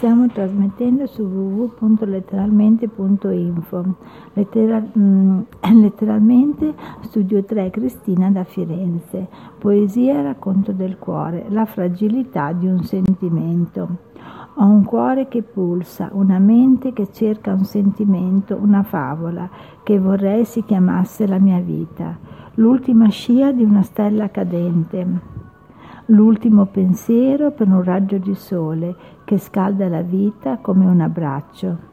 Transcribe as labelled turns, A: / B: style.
A: Stiamo trasmettendo su www.letteralmente.info. Lettera, mm, letteralmente Studio 3 Cristina da Firenze. Poesia e racconto del cuore. La fragilità di un sentimento. Ho un cuore che pulsa, una mente che cerca un sentimento, una favola che vorrei si chiamasse la mia vita. L'ultima scia di una stella cadente l'ultimo pensiero per un raggio di sole che scalda la vita come un abbraccio.